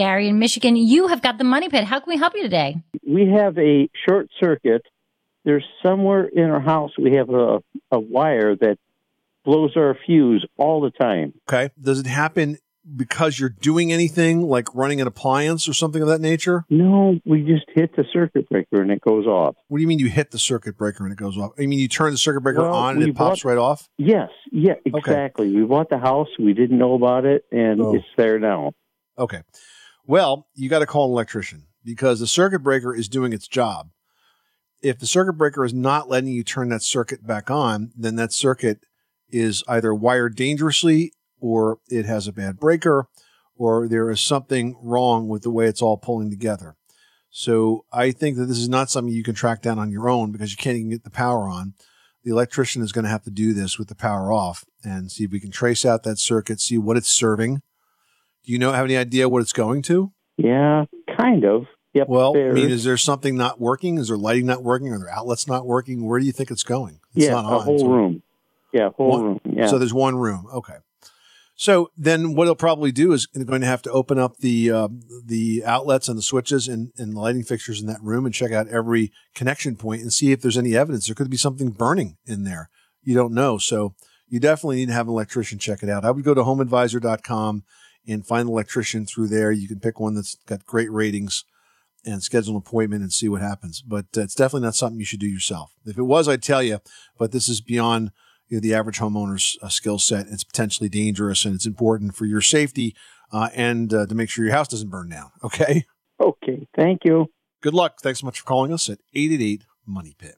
Gary in Michigan. You have got the money pit. How can we help you today? We have a short circuit. There's somewhere in our house we have a, a wire that blows our fuse all the time. Okay. Does it happen because you're doing anything like running an appliance or something of that nature? No, we just hit the circuit breaker and it goes off. What do you mean you hit the circuit breaker and it goes off? I mean you turn the circuit breaker Well, on and we it pops right off? Yes, yeah, exactly. We bought the house, we didn't know about it, and Oh. it's there now. Okay. Well, you got to call an electrician because the circuit breaker is doing its job. If the circuit breaker is not letting you turn that circuit back on, then that circuit is either wired dangerously or it has a bad breaker or there is something wrong with the way it's all pulling together. So I think that this is not something you can track down on your own because you can't even get the power on. The electrician is going to have to do this with the power off and see if we can trace out that circuit, see what it's serving. Do you know have any idea what it's going to? Yeah, kind of. Yep. Well, I mean, is there something not working? Is there lighting not working? Are there outlets not working? Where do you think it's going? It's yeah, not a on, whole so- room. Yeah, whole One- room. Yeah. So there's one room. Okay. So then what it'll probably do is it's going to have to open up the uh, the outlets and the switches and, and the lighting fixtures in that room and check out every connection point and see if there's any evidence. There could be something burning in there. You don't know. So you definitely need to have an electrician check it out. I would go to homeadvisor.com and find an electrician through there. You can pick one that's got great ratings and schedule an appointment and see what happens. But uh, it's definitely not something you should do yourself. If it was, I'd tell you, but this is beyond you know, the average homeowner's uh, skill set. It's potentially dangerous and it's important for your safety uh, and uh, to make sure your house doesn't burn down. Okay. okay. Thank you. Good luck. Thanks so much for calling us at 888 Money Pit.